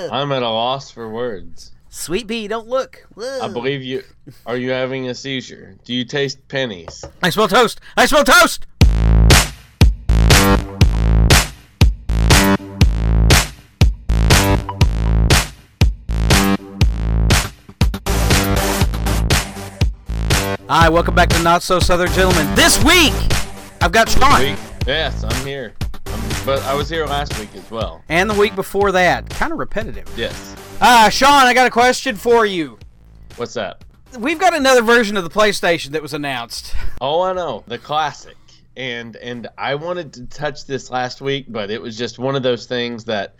Whoa. I'm at a loss for words. Sweet pea, don't look. Whoa. I believe you. Are you having a seizure? Do you taste pennies? I smell toast. I smell toast. Hi, welcome back to Not So Southern Gentlemen. This week, I've got Sean. Yes, I'm here. But I was here last week as well. And the week before that. Kind of repetitive. Yes. Ah, Sean, I got a question for you. What's that? We've got another version of the PlayStation that was announced. Oh, I know the classic. And and I wanted to touch this last week, but it was just one of those things that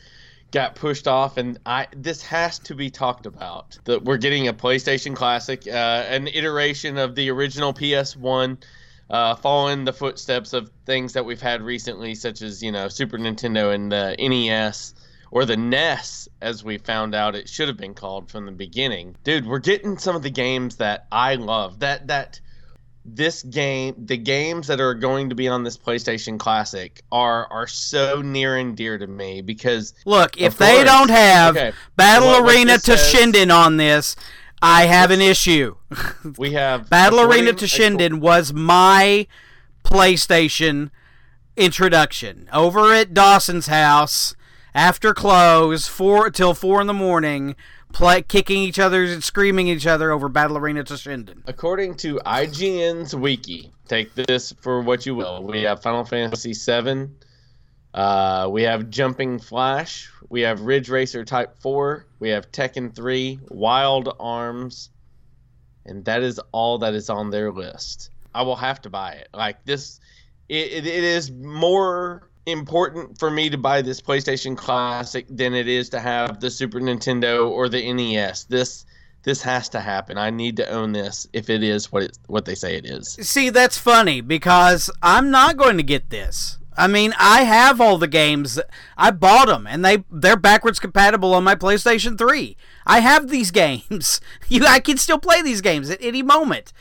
got pushed off. And I this has to be talked about. That we're getting a PlayStation Classic, uh, an iteration of the original PS1. Uh, following the footsteps of things that we've had recently, such as you know Super Nintendo and the NES, or the NES, as we found out it should have been called from the beginning. Dude, we're getting some of the games that I love. That that this game, the games that are going to be on this PlayStation Classic are are so near and dear to me because Look, if Of they don't have Okay. Battle Arena to says- Shinden on this, I have an issue. we have Battle Arena Toshinden was my PlayStation introduction over at Dawson's house after close four till four in the morning, play, kicking each other and screaming each other over Battle Arena Toshinden. According to IGN's wiki, take this for what you will. We have Final Fantasy VII. Uh, we have Jumping Flash. We have Ridge Racer Type 4. We have Tekken 3, Wild Arms. And that is all that is on their list. I will have to buy it. Like this, it, it, it is more important for me to buy this PlayStation Classic than it is to have the Super Nintendo or the NES. This this has to happen. I need to own this if it is what it, what they say it is. See, that's funny because I'm not going to get this. I mean, I have all the games. I bought them, and they they're backwards compatible on my PlayStation 3. I have these games. You, I can still play these games at any moment.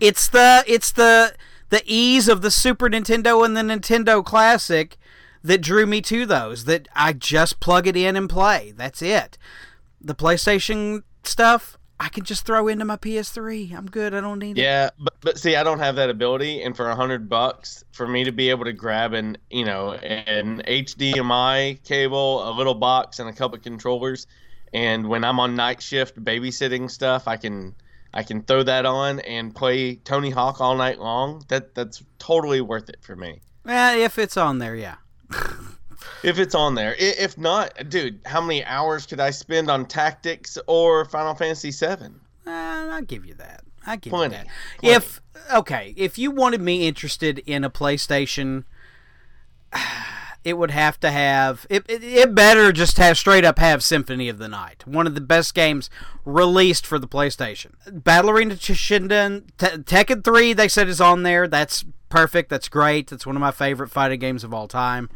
It's the it's the the ease of the Super Nintendo and the Nintendo Classic that drew me to those. That I just plug it in and play. That's it. The PlayStation stuff, I can just throw into my PS3. I'm good. I don't need it. Yeah, but, but see, I don't have that ability, and for a hundred bucks, for me to be able to grab an you know an HDMI cable, a little box, and a couple of controllers, and when I'm on night shift babysitting stuff, I can I can throw that on and play Tony Hawk all night long. That that's totally worth it for me. Eh, if it's on there, yeah. If it's on there, if not, dude, how many hours could I spend on Tactics or Final Fantasy VII? Uh, I'll give you that. I give Plenty, you that. plenty. If okay, if you wanted me interested in a PlayStation, it would have to have it. It, it better just have straight up have Symphony of the Night, one of the best games released for the PlayStation. Battle Arena Shinden, Te- Tekken Three, they said is on there. That's perfect. That's great. That's one of my favorite fighting games of all time.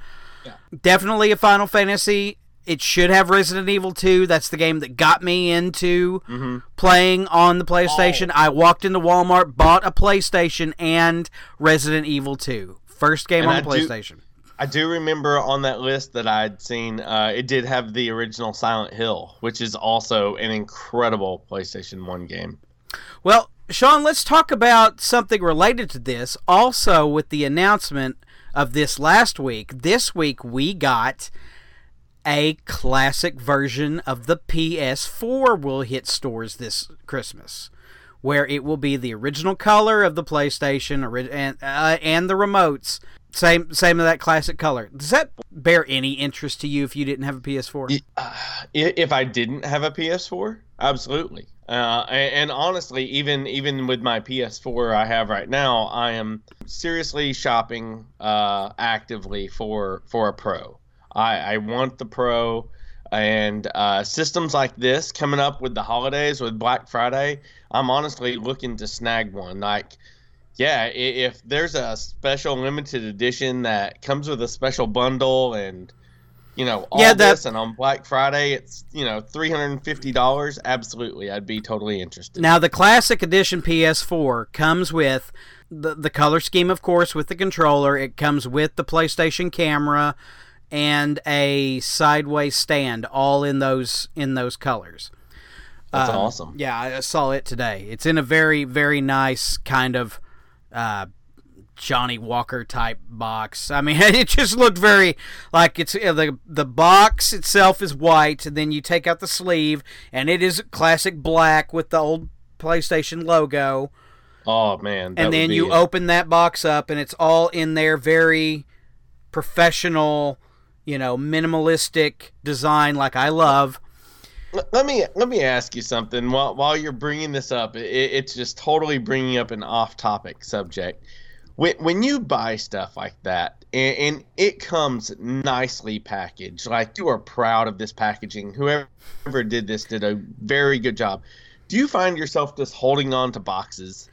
Definitely a Final Fantasy. It should have Resident Evil 2. That's the game that got me into Mm-hmm. playing on the PlayStation. Oh. I walked into Walmart, bought a PlayStation and Resident Evil 2. First game And on I the do- PlayStation. I do remember on that list that I'd seen uh, it did have the original Silent Hill, which is also an incredible PlayStation 1 game. Well, Sean, let's talk about something related to this. Also, with the announcement of this last week, this week we got a classic version of the PS4 will hit stores this Christmas, where it will be the original color of the PlayStation and uh, and the remotes. Same same of that classic color. Does that bear any interest to you if you didn't have a PS4? Uh, if I didn't have a PS4, absolutely. Uh, and, and honestly, even even with my PS4 I have right now, I am seriously shopping uh, actively for for a Pro. I, I want the Pro, and uh, systems like this coming up with the holidays with Black Friday. I'm honestly looking to snag one. Like, yeah, if there's a special limited edition that comes with a special bundle and you know all Yeah, that- this, and on Black Friday it's you know three hundred and fifty dollars. Absolutely, I'd be totally interested. Now, the classic edition PS4 comes with the, the color scheme, of course, with the controller. It comes with the PlayStation camera and a sideways stand, all in those in those colors. That's Um, awesome. Yeah, I saw it today. It's in a very very nice kind of uh, Johnnie Walker type box. I mean, it just looked very like it's uh, the the box itself is white, and then you take out the sleeve, and it is classic black with the old PlayStation logo. Oh man. and then you it. open that box up, and it's all in there, very professional, you know, minimalistic design, like I love. Let- me let me ask you something. While while you're bringing this up, it, it's just totally bringing up an off-topic subject. When when you buy stuff like that, and, and it comes nicely packaged, like you are proud of this packaging. Whoever did this did a very good job. Do you find yourself just holding on to boxes?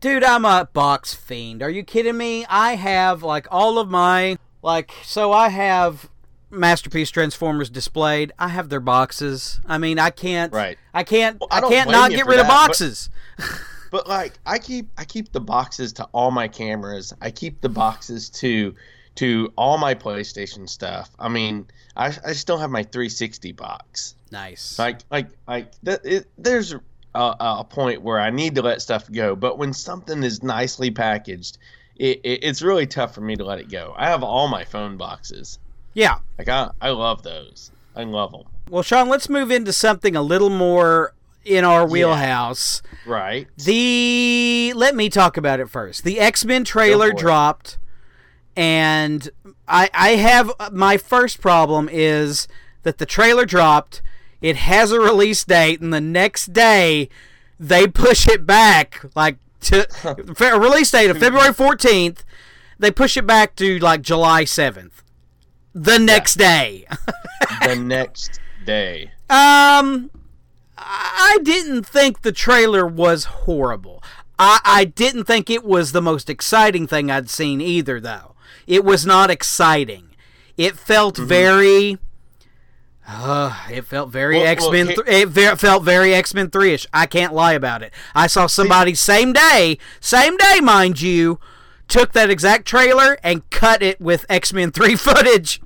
Dude, I'm a box fiend. Are you kidding me? I have like all of my like so I have masterpiece transformers displayed. I have their boxes. I mean, I can't Right. I can't Well, I I, can't not get rid of that, but- boxes. But like I keep I keep the boxes to all my cameras. I keep the boxes to to all my PlayStation stuff. I mean, I I still have my 360 box. nice. Like like like that it, there's a, a point where I need to let stuff go, but when something is nicely packaged, it, it, it's really tough for me to let it go. I have all my phone boxes. Yeah. Like I I love those. I love them. Well, Sean, let's move into something a little more in our wheelhouse. Right. The let me talk about it first. The X Men trailer for it. dropped, and I I have my first problem is that the trailer dropped. It has a release date, and the next day they push it back like to a release date of February fourteenth. They push it back to like July seventh. The next day. the next day. Um, I didn't think the trailer was horrible. I, I didn't think it was the most exciting thing I'd seen either, though. It was not exciting. It felt Mm-hmm. very. Uh, it felt very Well, well, X Men. he- th- it ve- felt very X Men three ish. I can't lie about it. I saw somebody same day, same day, mind you, took that exact trailer and cut it with X Men three footage.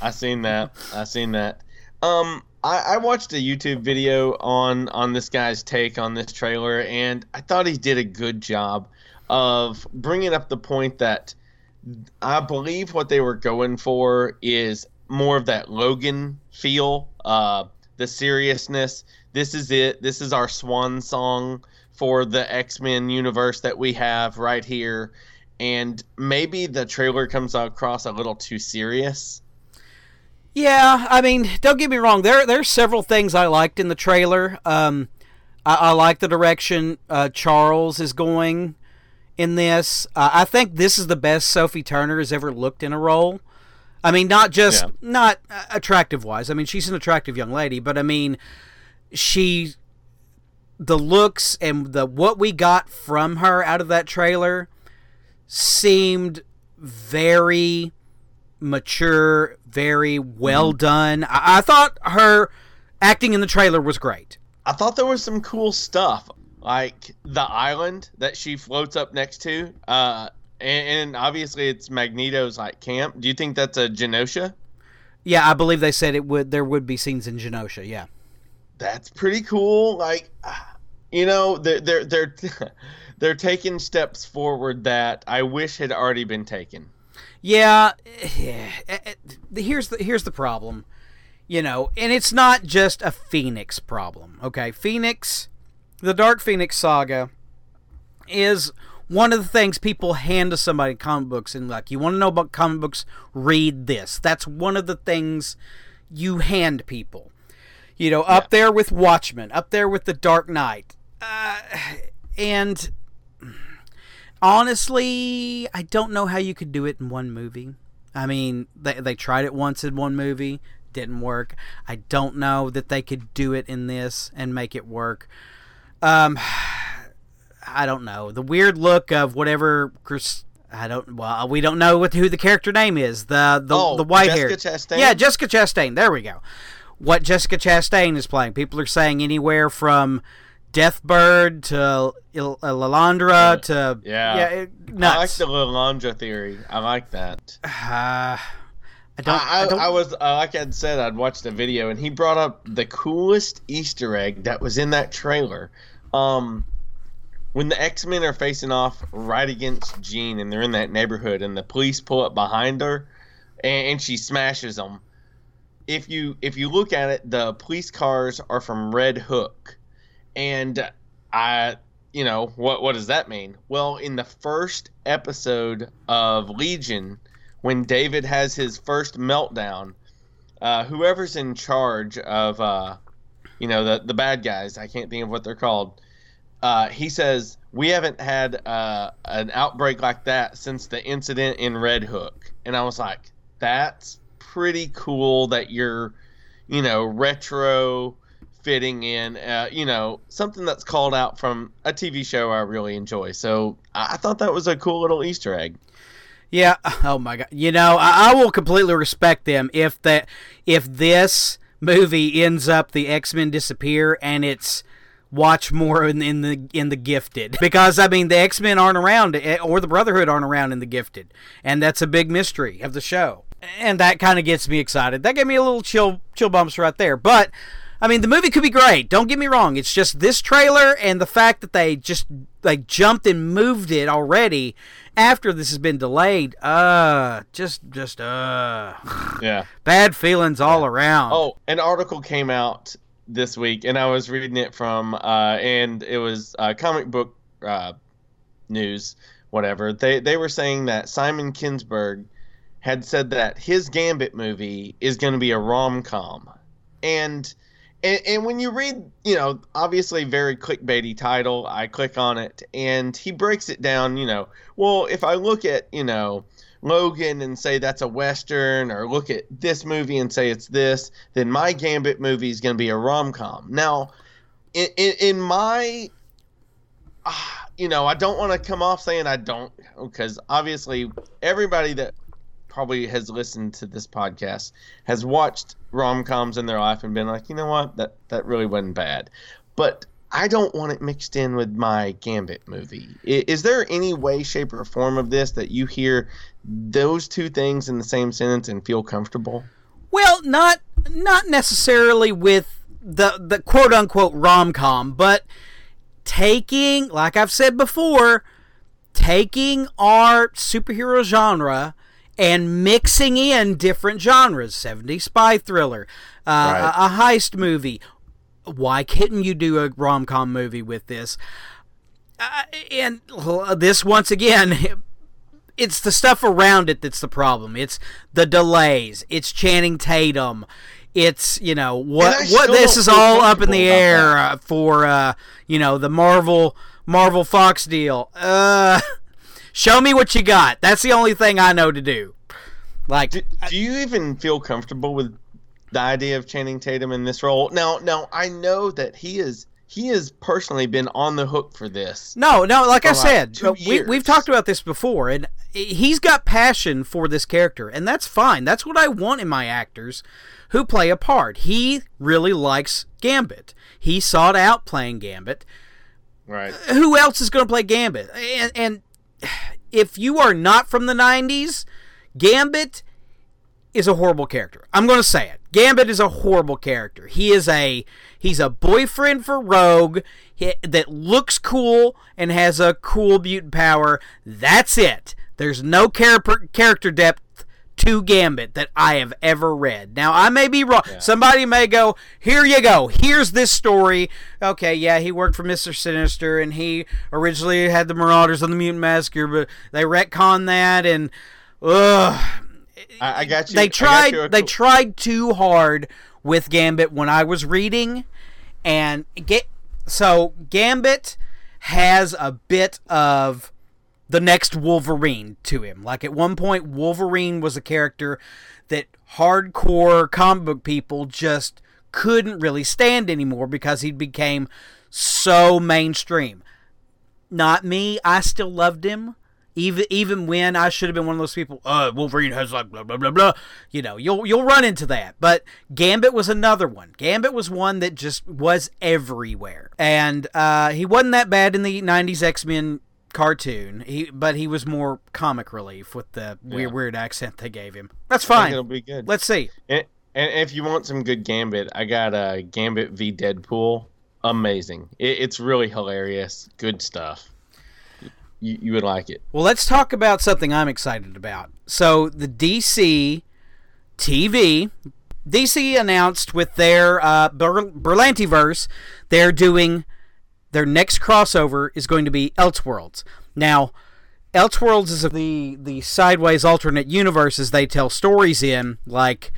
I seen that. I seen that. Um, I, I watched a YouTube video on on this guy's take on this trailer, and I thought he did a good job of bringing up the point that I believe what they were going for is more of that Logan feel, uh, the seriousness. This is it. This is our swan song for the X Men universe that we have right here. And maybe the trailer comes across a little too serious. Yeah, I mean, don't get me wrong. There, there's several things I liked in the trailer. Um, I, I like the direction uh, Charles is going in this. Uh, I think this is the best Sophie Turner has ever looked in a role. I mean, not just Yeah. not uh, attractive wise. I mean, she's an attractive young lady, but I mean, she, the looks and the what we got from her out of that trailer seemed very mature, very well done. I, I thought her acting in the trailer was great. I thought there was some cool stuff, like the island that she floats up next to, uh, and, and obviously it's Magneto's like camp. Do you think that's a Genosha? Yeah, I believe they said it would. There would be scenes in Genosha. Yeah. That's pretty cool. Like, you know, they're they're they're they're taking steps forward that I wish had already been taken. Yeah, eh, eh, here's the here's the problem. You know, and it's not just a Phoenix problem. Okay, Phoenix, the Dark Phoenix saga is one of the things people hand to somebody in comic books and like, you want to know about comic books, read this. That's one of the things you hand people. You know, up there with Watchmen, up there with the Dark Knight. Uh, and honestly, I don't know how you could do it in one movie. I mean, they they tried it once in one movie, didn't work. I don't know that they could do it in this and make it work. Um, I don't know the weird look of whatever. Chris, I don't. Well, we don't know what who the character name is. The the Oh, the white hair. Yeah, Jessica Chastain. There we go. What Jessica Chastain is playing. People are saying anywhere from Deathbird to Il- uh, Lilandra to Yeah. yeah, it- I like the Lilandra theory. I like that. Uh, I don't. I, I, don't I was uh, like I said, I'd watched the video and he brought up the coolest Easter egg that was in that trailer. Um, when the X Men are facing off right against Jean and they're in that neighborhood and the police pull up behind her and, and she smashes them. If you if you look at it, the police cars are from Red Hook, and I you know what what does that mean? Well, in the first episode of Legion, when David has his first meltdown, uh, whoever's in charge of uh, you know the the bad guys, I can't think of what they're called. Uh, he says we haven't had uh, an outbreak like that since the incident in Red Hook, and I was like, that's pretty cool that you're, you know, retro fitting in, uh, you know, something that's called out from a TV show I really enjoy. So I thought that was a cool little Easter egg. Yeah. Oh my god. You know, I, I will completely respect them if that if this movie ends up the X Men disappear and it's watch more in, in the in the Gifted because I mean the X Men aren't around eh, or the Brotherhood aren't around in the Gifted, and that's a big mystery of the show, and that kind of gets me excited. That gave me a little chill chill bumps right there, but. I mean, the movie could be great. Don't get me wrong. It's just this trailer and the fact that they just like jumped and moved it already after this has been delayed. Uh, just just uh, Yeah. bad feelings all around. Oh, an article came out this week, and I was reading it from, uh, and it was uh, comic book uh, news, whatever. They they were saying that Simon Kinberg had said that his Gambit movie is going to be a rom com, and, and and when you read, you know, obviously very clickbaity title, I click on it, and he breaks it down. You know, well, if I look at, you know. Logan and say that's a western, or look at this movie and say it's this, then my Gambit movie is going to be a rom com. Now, in, in, in my, ah, you know, I don't want to come off saying I don't, because obviously everybody that probably has listened to this podcast has watched rom coms in their life and been like, you know what, that that really wasn't bad, but I don't want it mixed in with my Gambit movie. I- Is there any way, shape, or form of this that you hear those two things in the same sentence and feel comfortable? Well, not not necessarily with the the quote unquote rom com, but taking, like I've said before, taking our superhero genre and mixing in different genres 70s spy thriller, uh, Right. a, a heist movie. Why couldn't you do a rom com movie with this? Uh, and this, once again, it's the stuff around it that's the problem. It's the delays. It's Channing Tatum. It's you know what what this is all up in the air uh, for uh, you know the Marvel Marvel Fox deal. Uh, show me what you got. That's the only thing I know to do. Like Do, do you even feel comfortable with the idea of Channing Tatum in this role? Now, now I know that he is he has personally been on the hook for this. No, no, like I for, like, said, we, we've talked about this before, and he's got passion for this character, and that's fine. That's what I want in my actors who play a part. He really likes Gambit. He sought out playing Gambit. Right. Who else is going to play Gambit? And, and if you are not from the 90s, Gambit is a horrible character. I'm going to say it. Gambit is a horrible character. He is a he's a boyfriend for Rogue that looks cool and has a cool mutant power. That's it. There's no char- character depth to Gambit that I have ever read. Now I may be wrong. Somebody may go, "Here you go. Here's this story." Okay, yeah, he worked for Mister Sinister, and he originally had the Marauders on the Mutant Massacre, but they retcon that, and ugh, I, I got you. They tried you they tried too hard with Gambit when I was reading and get so Gambit has a bit of the next Wolverine to him. Like at one point Wolverine was a character that hardcore comic book people just couldn't really stand anymore because he became so mainstream. Not me. I still loved him. Even even when I should have been one of those people, uh, Wolverine has like blah blah blah blah. You know, you'll you'll run into that. But Gambit was another one. Gambit was one that just was everywhere, and uh, he wasn't that bad in the '90s X Men cartoon. He but he was more comic relief with the weird Yeah. weird accent they gave him. That's fine. it'll be good. Let's see. And, and if you want some good Gambit, I got a uh, Gambit v Deadpool. Amazing. It, it's really hilarious. Good stuff. You, you would like it. Well, let's talk about something I'm excited about. So, the DC TV, DC announced with their uh, Ber- Berlantiverse, they're doing their next crossover is going to be Elseworlds. Now, Elseworlds is the the sideways alternate universes they tell stories in, like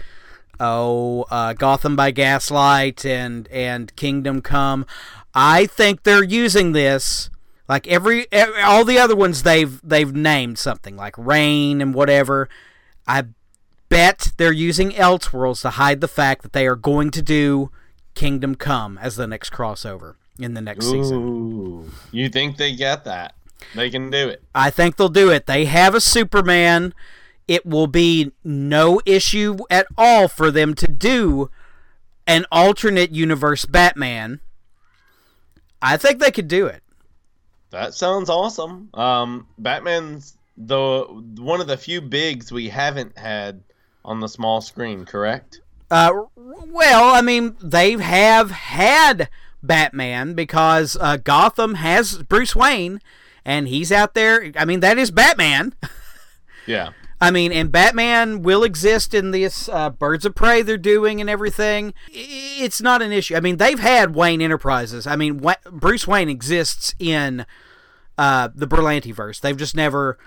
oh, uh, Gotham by Gaslight and and Kingdom Come. I think they're using this like every all the other ones they've they've named something like Rain and whatever. I bet they're using Elseworlds to hide the fact that they are going to do Kingdom Come as the next crossover in the next season. You think they get that? They can do it. I think they'll do it. They have a Superman. It will be no issue at all for them to do an alternate universe Batman. I think they could do it. That sounds awesome. Um, Batman's the one of the few bigs we haven't had on the small screen, correct? Uh, well, I mean, they have had Batman because uh, Gotham has Bruce Wayne, and he's out there. I mean, that is Batman. Yeah. I mean, and Batman will exist in this uh, Birds of Prey they're doing and everything. It's not an issue. I mean, they've had Wayne Enterprises. I mean, Wa- Bruce Wayne exists in uh, the Berlantiverse. They've just never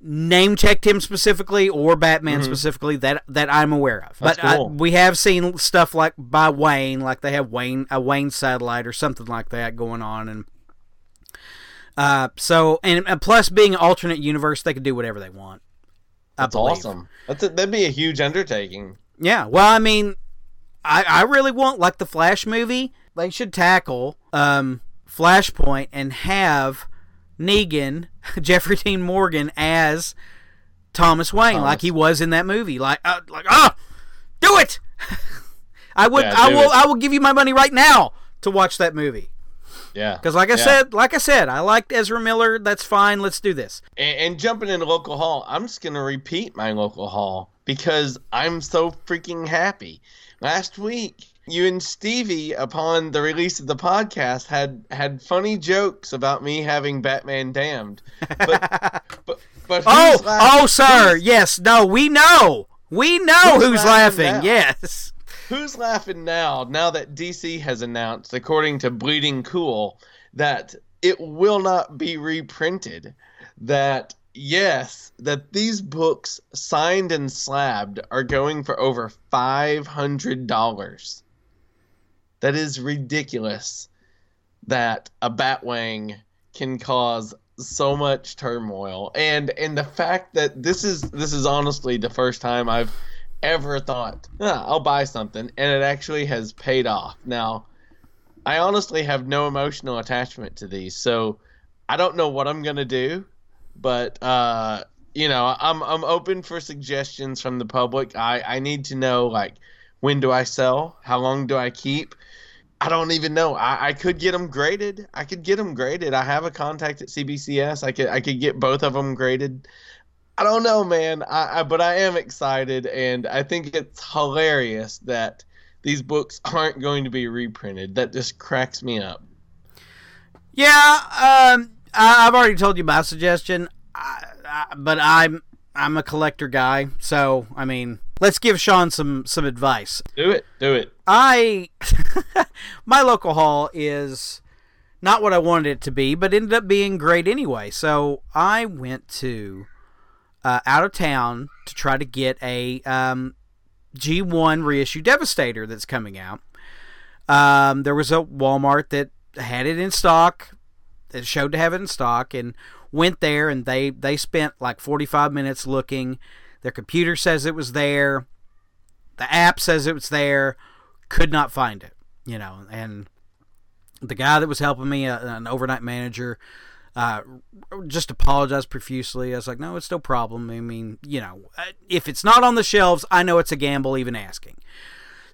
name checked him specifically or Batman specifically that that I'm aware of. That's but I- we have seen stuff like by Wayne, like they have Wayne a Wayne satellite or something like that going on, and uh, so and, and plus being an alternate universe, they can do whatever they want. I That's believe. awesome. That's a, that'd be a huge undertaking. Yeah, well, I mean, I I really want like the Flash movie. They should tackle um, Flashpoint and have Negan, Jeffrey Dean Morgan as Thomas Wayne, Thomas. like he was in that movie. Like, uh, like ah, do it. I would. Yeah, I will. it. I will give you my money right now to watch that movie. Yeah. Because, like I Yeah. said, like I said, I liked Ezra Miller. That's fine. Let's do this. And, and jumping into local hall, I'm just gonna repeat my local hall because I'm so freaking happy. Last week, you and Stevie, upon the release of the podcast, had had funny jokes about me having Batman damned. But but but Oh, oh laughing- oh, sir. Who's, Yes. No. We know. We know Who's who's, laughing laughing. Yes. who's laughing now? Now that DC has announced, according to Bleeding Cool, that it will not be reprinted. That yes, that these books signed and slabbed are going for over five hundred dollars. That is ridiculous. That a Batwing can cause so much turmoil, and and the fact that this is this is honestly the first time I've ever thought, "Ah, I'll buy something, and it actually has paid off. Now, I honestly have no emotional attachment to these, so I don't know what I'm gonna do, but uh, you know, I'm I'm open for suggestions from the public. I I need to know like when do I sell? How long do I keep? I don't even know. I, I could get them graded. I could get them graded. I have a contact at CBCS. I could I could get both of them graded. I don't know, man. I, I but I am excited, and I think it's hilarious that these books aren't going to be reprinted. That just cracks me up. Yeah, um, I, I've already told you my suggestion, I, I, but I'm I'm a collector guy, so I mean, let's give Sean some some advice. Do it. Do it. I my local hall is not what I wanted it to be, but ended up being great anyway. So I went to uh, out of town to try to get a um, G1 reissue Devastator that's coming out. Um, there was a Walmart that had it in stock, that showed to have it in stock, and went there and they they spent like 45 minutes looking. Their computer says it was there. The app says it was there. Could not find it, you know. And the guy that was helping me, uh, an overnight manager, uh, just apologized profusely. I was like, "No, it's no problem. I mean, you know, uh, if it's not on the shelves, I know it's a gamble even asking."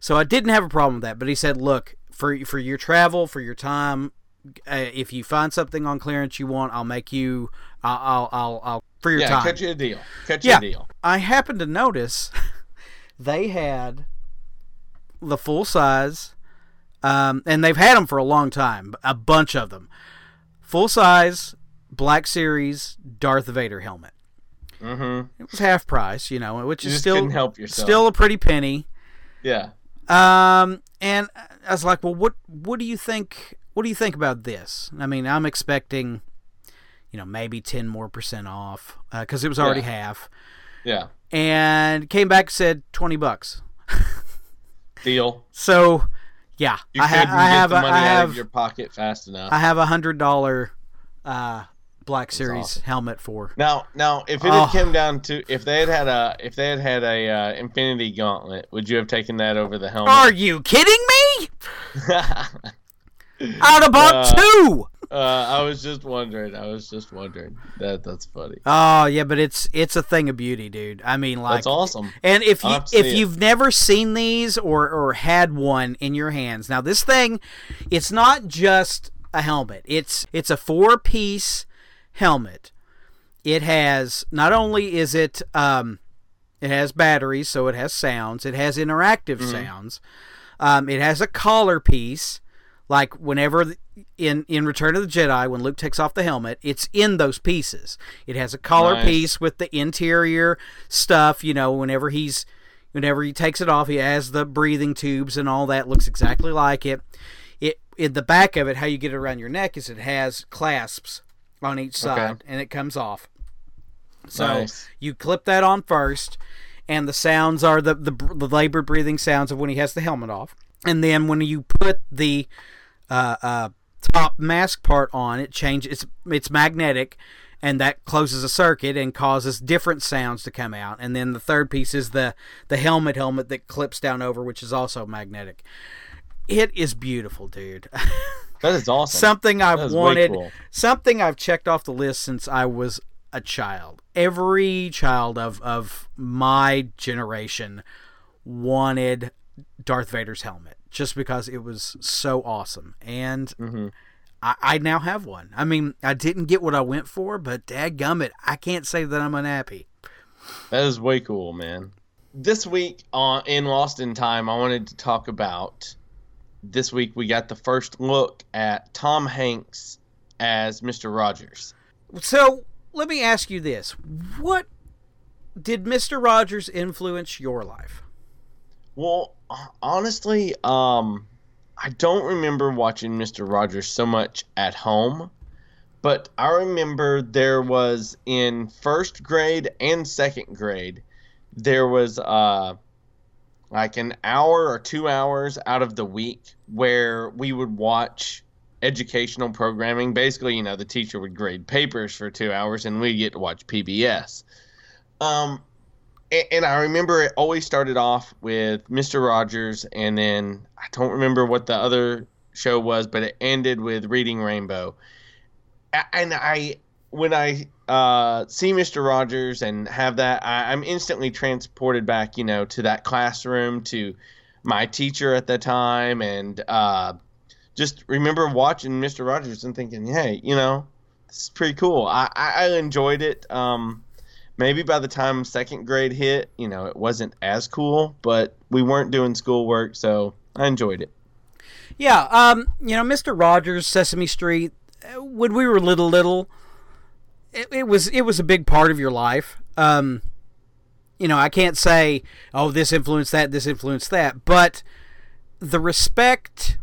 So I didn't have a problem with that. But he said, "Look, for for your travel, for your time, uh, if you find something on clearance you want, I'll make you. I'll I'll I'll, I'll for your yeah, time. cut you a deal. Cut Yeah. you a deal. I happened to notice they had the full size, um, and they've had them for a long time, a bunch of them. Full size Black Series Darth Vader helmet. Mm-hmm. It was half price, you know, which You is still help yourself. still a pretty penny. Yeah. Um, and I was like, well, what what do you think? What do you think about this? I mean, I'm expecting, you know, maybe ten more percent off because it was already Yeah. half. Yeah. and came back said 20 bucks. Deal. So, yeah, You I, ha- I have the money I out have of your pocket fast enough. I have a hundred dollar uh, Black Series awesome. helmet for. Now, now, if it Oh. had come down to if they had had a if they had had a uh, Infinity Gauntlet, would you have taken that over the helmet? Are you kidding me? I'd have Uh, two. uh, I was just wondering. I was just wondering. That that's funny. Oh yeah, but it's it's a thing of beauty, dude. I mean, like, That's awesome. And if you if it. you've never seen these or or had one in your hands, now this thing, it's not just a helmet. It's it's a four piece helmet. It has not only is it um, it has batteries, so it has sounds. It has interactive Mm-hmm. sounds. Um, it has a collar piece, like whenever in in Return of the Jedi, when Luke takes off the helmet, it's in those pieces. It has a collar Nice. piece with the interior stuff. You know, whenever he's whenever he takes it off, he has the breathing tubes and all that. Looks exactly like it. It in the back of it, how you get it around your neck is it has clasps on each side, and it comes off. So Nice. you clip that on first, and the sounds are the, the the labored breathing sounds of when he has the helmet off. And then when you put the uh, uh, top mask part on, it changes. It's it's magnetic, and that closes a circuit and causes different sounds to come out. And then the third piece is the the helmet helmet that clips down over, which is also magnetic. It is beautiful, dude. That is awesome. something I've That is way wanted, cool. something I've checked off the list since I was a child. Every child of of my generation wanted Darth Vader's helmet just because it was so awesome, and Mhm. I, I now have one. I mean, I didn't get what I went for, but dadgummit, I can't say that I'm unhappy. That is way cool, man. This week on in Lost in Time, I wanted to talk about. This week we got the first look at Tom Hanks as Mr. Rogers. So let me ask you this: What did Mister Rogers influence your life? Well, honestly, um, I don't remember watching Mr. Rogers so much at home, but I remember there was in first grade and second grade, there was uh, like an hour or two hours out of the week where we would watch educational programming. Basically, you know, the teacher would grade papers for two hours and we get to watch PBS. Um, and I remember it always started off with Mr. Rogers, and then I don't remember what the other show was, but it ended with Reading Rainbow. And I, when I uh, see Mr. Rogers and have that, I, I'm instantly transported back, you know, to that classroom, to my teacher at the time, and uh, just remember watching Mr. Rogers and thinking, hey, you know, this is pretty cool. I, I, I enjoyed it. Um, maybe by the time second grade hit, you know, it wasn't as cool, but we weren't doing schoolwork, so I enjoyed it. Yeah, um, you know, Mister Rogers, Sesame Street. When we were little, little, it, it was it was a big part of your life. Um, you know, I can't say, oh, this influenced that, this influenced that, but the respect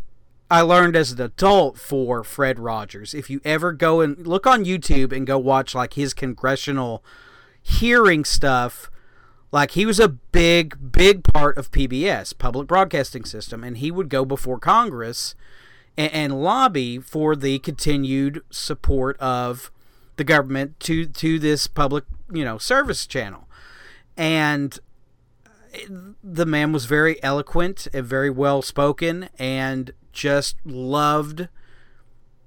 I learned as an adult for Fred Rogers. If you ever go and look on YouTube and go watch like his congressional hearing stuff, like he was a big, big part of PBS, Public Broadcasting System, and he would go before Congress and, and lobby for the continued support of the government to to this public, you know, service channel. And uh, the man was very eloquent and very well spoken and just loved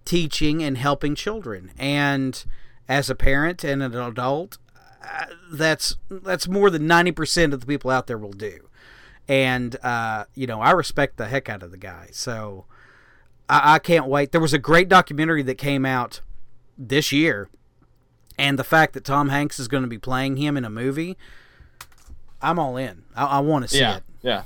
teaching and helping children. And as a parent and an adult, uh, that's that's more than 90% of the people out there will do. And uh, you know, I respect the heck out of the guy. So I, I can't wait. There was a great documentary that came out this year, and the fact that Tom Hanks is going to be playing him in a movie, I'm all in. I, I want to see yeah, it. yeah.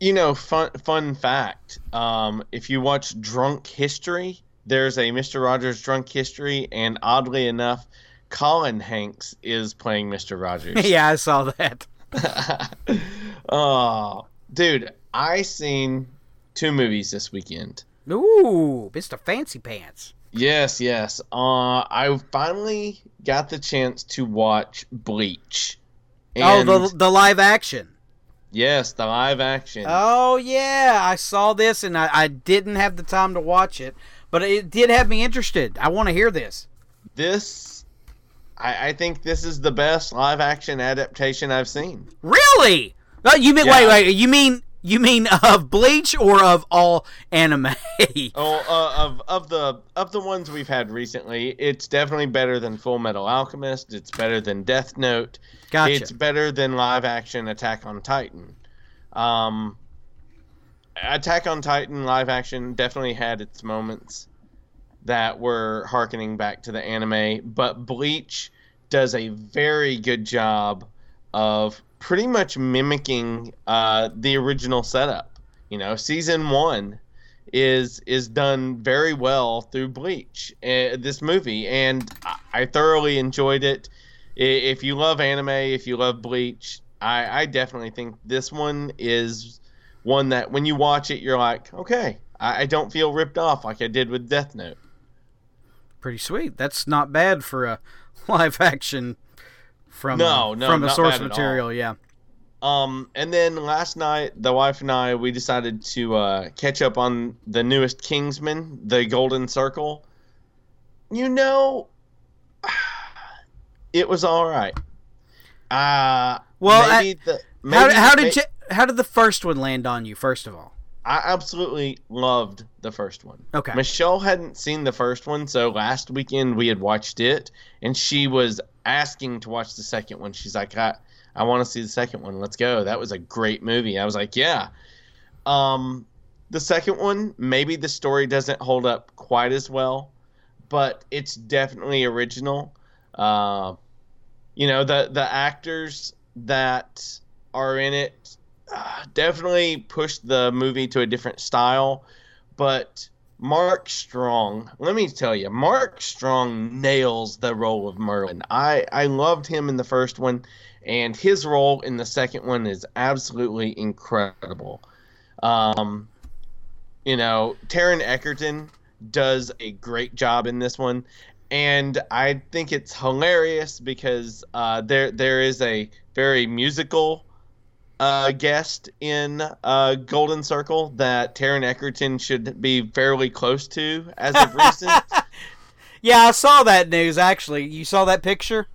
You know, fun fun fact. Um, if you watch Drunk History, there's a Mister Rogers Drunk History, and oddly enough, Colin Hanks is playing Mister Rogers. yeah, I saw that. oh, dude, I seen two movies this weekend. Ooh, Mr. Fancy Pants. Yes, yes. Uh, I finally got the chance to watch Bleach. oh, the the live action. Yes, the live action. Oh yeah, I saw this and I, I didn't have the time to watch it, but it did have me interested. I want to hear this. This, I, I think this is the best live action adaptation I've seen. Really? Uh, you mean Yeah. wait wait? You mean you mean of Bleach or of all anime? Oh, uh, of of the of the ones we've had recently, it's definitely better than Full Metal Alchemist. It's better than Death Note. Gotcha. It's better than live action Attack on Titan. Um, Attack on Titan live action definitely had its moments that were harkening back to the anime, but Bleach does a very good job of pretty much mimicking uh, the original setup. You know, season one is is done very well through Bleach, uh, this movie, and I, thoroughly enjoyed it. If you love anime, if you love Bleach, I, I definitely think this one is one that when you watch it, you're like, okay, I, I don't feel ripped off like I did with Death Note. Pretty sweet. That's not bad for a live action from No, uh, no, from a source material. Yeah. Um, and then last night, the wife and I we decided to uh, catch up on the newest Kingsman, The Golden Circle. You know, it was all right. Uh, Well, maybe the how, maybe- how did may- you, how did the first one land on you? First of all, I absolutely loved the first one. Okay. Michelle hadn't seen the first one, so last weekend we had watched it, and she was asking to watch the second one. She's like, I, I want to see the second one. Let's go. That was a great movie. I was like, yeah. Um, the second one, maybe the story doesn't hold up quite as well, but it's definitely original. Uh, you know, the the actors that are in it definitely pushed the movie to a different style, but Mark Strong, let me tell you, Mark Strong nails the role of Merlin. I I loved him in the first one, and his role in the second one is absolutely incredible. Um, you know, Taron Egerton does a great job in this one, and I think it's hilarious because uh, there there is a very musical uh, guest in uh, Golden Circle that Taron Egerton should be fairly close to as of recent. yeah, I saw that news. Actually, you saw that picture.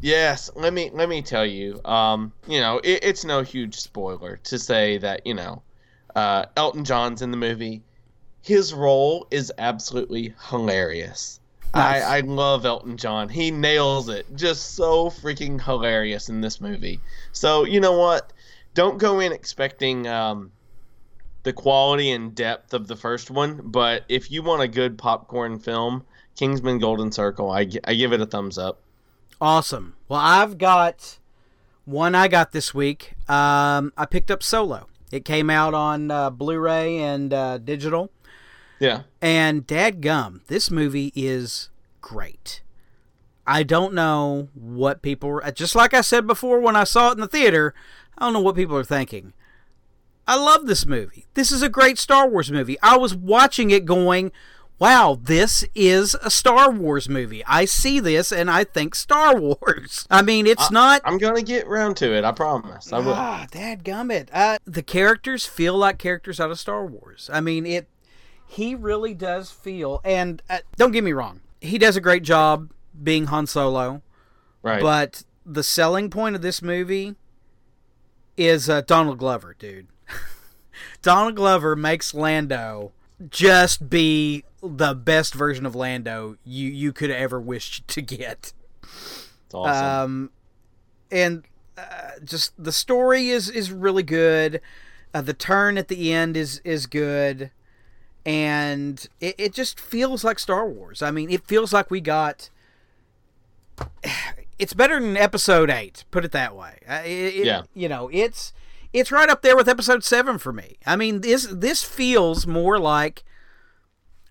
yes, let me let me tell you. Um, you know, it, it's no huge spoiler to say that you know, uh, Elton John's in the movie. His role is absolutely hilarious. Nice. I, I love Elton John. He nails it. Just so freaking hilarious in this movie. So you know what? Don't go in expecting um, the quality and depth of the first one, but if you want a good popcorn film, Kingsman Golden Circle, I, I give it a thumbs up. Awesome. Well, I've got one I got this week. Um, I picked up Solo. It came out on uh, Blu-ray and uh, digital. Yeah. And dadgum, this movie is great. I don't know what people were just like I said before when I saw it in the theater, I don't know what people are thinking. I love this movie. This is a great Star Wars movie. I was watching it going, wow, this is a Star Wars movie. I see this and I think Star Wars. I mean, it's not I'm gonna get round to it. I promise. I will. Ah, dadgummit. Uh, the characters feel like characters out of Star Wars. I mean, it. He really does feel, and uh, don't get me wrong, he does a great job being Han Solo. right. But the selling point of this movie is uh, Donald Glover, dude. Donald Glover makes Lando just be the best version of Lando you you could ever wish to get. it's awesome. Um, and uh, just the story is is really good. Uh, the turn at the end is is good, and it, it just feels like Star Wars. I mean, it feels like we got. It's better than Episode Eight. Put it that way. Uh, it- Yeah. You know, it's it's right up there with Episode Seven for me. I mean, this this feels more like.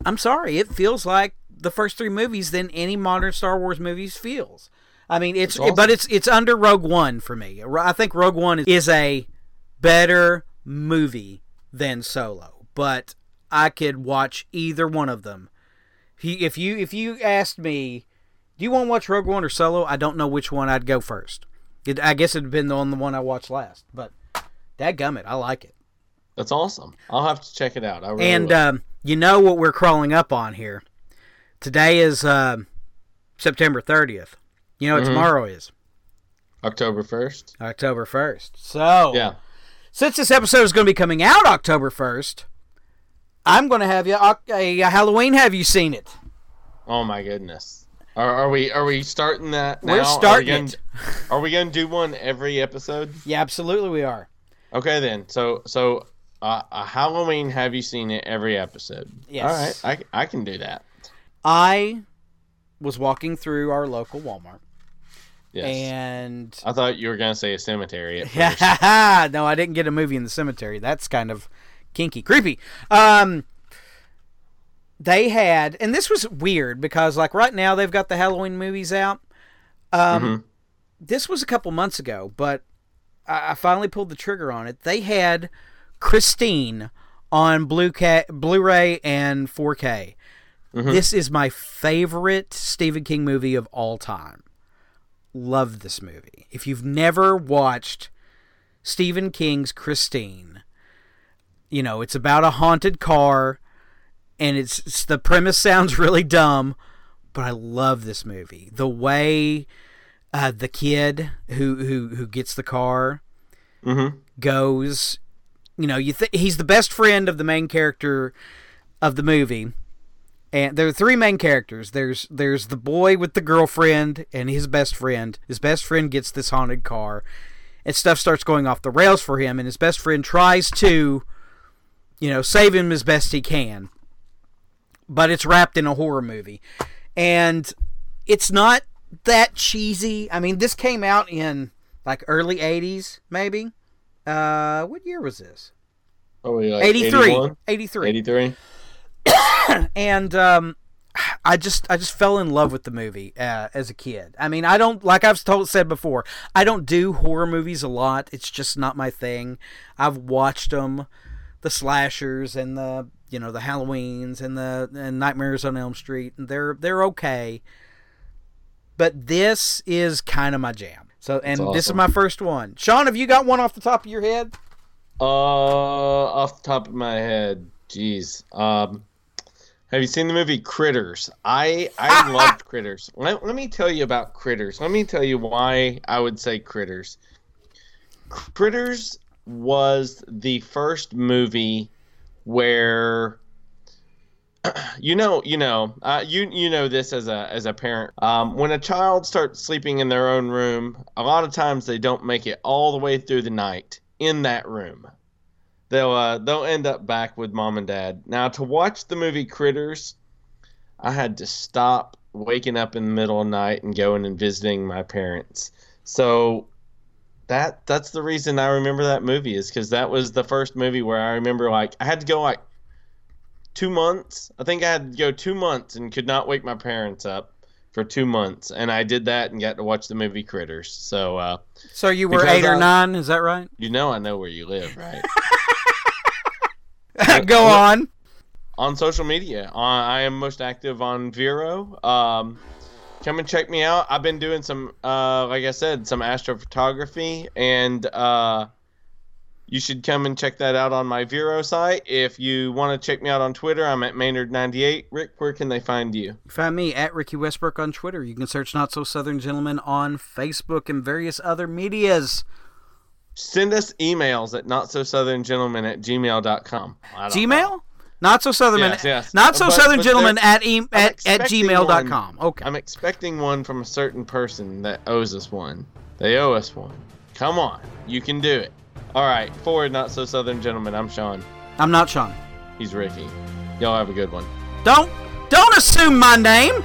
I'm sorry, it feels like the first three movies than any modern Star Wars movies feels. I mean, it's awesome. but it's it's under Rogue One for me. I think Rogue One is a better movie than Solo, but I could watch either one of them. You if you, if you asked me, do you want to watch Rogue One or Solo? I don't know which one I'd go first. It, I guess it'd depend on the one I watched last, but that gummit, I like it. That's awesome. I'll have to check it out. I really And um, you know what we're crawling up on here. Today is um September 30th. You know what Mhm. tomorrow is? October first. October 1st. So, Yeah. since this episode is going to be coming out October 1st, I'm going to have you a, a Halloween. Have you seen it? Oh my goodness. Are, are we are we starting that now? We're Are we starting gonna- it. Are we going to do one every episode? Yeah, absolutely we are. Okay then. So so uh, a Halloween have you seen it every episode? Yes. All right. I I can do that. I was walking through our local Walmart Yes. and I thought you were going to say a cemetery at first. no, I didn't get a movie in the cemetery. That's kind of kinky, creepy. Um, they had, and this was weird because, like, right now they've got the Halloween movies out. Um, Mhm. This was a couple months ago, but I, I finally pulled the trigger on it. They had Christine on Blue Ca- Blu-ray and 4K. Mhm. This is my favorite Stephen King movie of all time. Love this movie. If you've never watched Stephen King's Christine, you know, it's about a haunted car and it's, it's the premise sounds really dumb, but I love this movie. The way uh, the kid who who who gets the car Mhm. goes, you know, you th- he's the best friend of the main character of the movie. And there are three main characters. There's there's the boy with the girlfriend and his best friend. His best friend gets this haunted car, and stuff starts going off the rails for him. And his best friend tries to, you know, save him as best he can. But it's wrapped in a horror movie, and it's not that cheesy. I mean, this came out in like early '80s, maybe. Uh, what year was this? Oh, we like 83. 81? 83 83. and um, I just I just fell in love with the movie uh, as a kid. I mean, I don't like I've told said before. I don't do horror movies a lot. It's just not my thing. I've watched them, the slashers and the you know the Halloweens and the and Nightmares on Elm Street, and they're they're okay. But this is kind of my jam. So and That's this is my first one. Sean, have you got one off the top of your head? Uh, off the top of my head, jeez. Um, have you seen the movie Critters? I I loved Critters. Let, let me tell you about Critters. Let me tell you why I would say Critters. Critters was the first movie where you know you know uh, you you know this as a as a parent. Um, when a child starts sleeping in their own room a lot of times they don't make it all the way through the night in that room. They'll uh, they'll end up back with mom and dad. Now to watch the movie critters i had to stop waking up in the middle of the night and going and visiting my parents. So that that's the reason i remember that movie is because that was the first movie where i remember like i had to go like two months. I think I had to go two months and could not wake my parents up for two months, and I did that and got to watch the movie Critters. So uh, So you were eight or I- nine, is that right? you know I know where you live, right? Go on. on social media, uh, I am most active on Vero. Um, come and check me out. I've been doing some, uh, like I said, some astrophotography, and uh, you should come and check that out on my Vero site. If you want to check me out on Twitter, I'm at Maynard98. Rick, where can they find you? Find me at Ricky Westbrook on Twitter. You can search Not So Southern Gentleman on Facebook and various other medias. Send us emails at not so southern gentlemen at gmail.com. Don't know. Not so Southern Yes, yes. Not so But- Southern but Gentleman at, e- at, at gmail.com. one. Okay. I'm expecting one from a certain person that owes us one. They owe us one. Come on. You can do it. All right. Forward, not so southern gentleman. I'm Sean. I'm not Sean. He's Ricky. Y'all have a good one. Don't don't assume my name.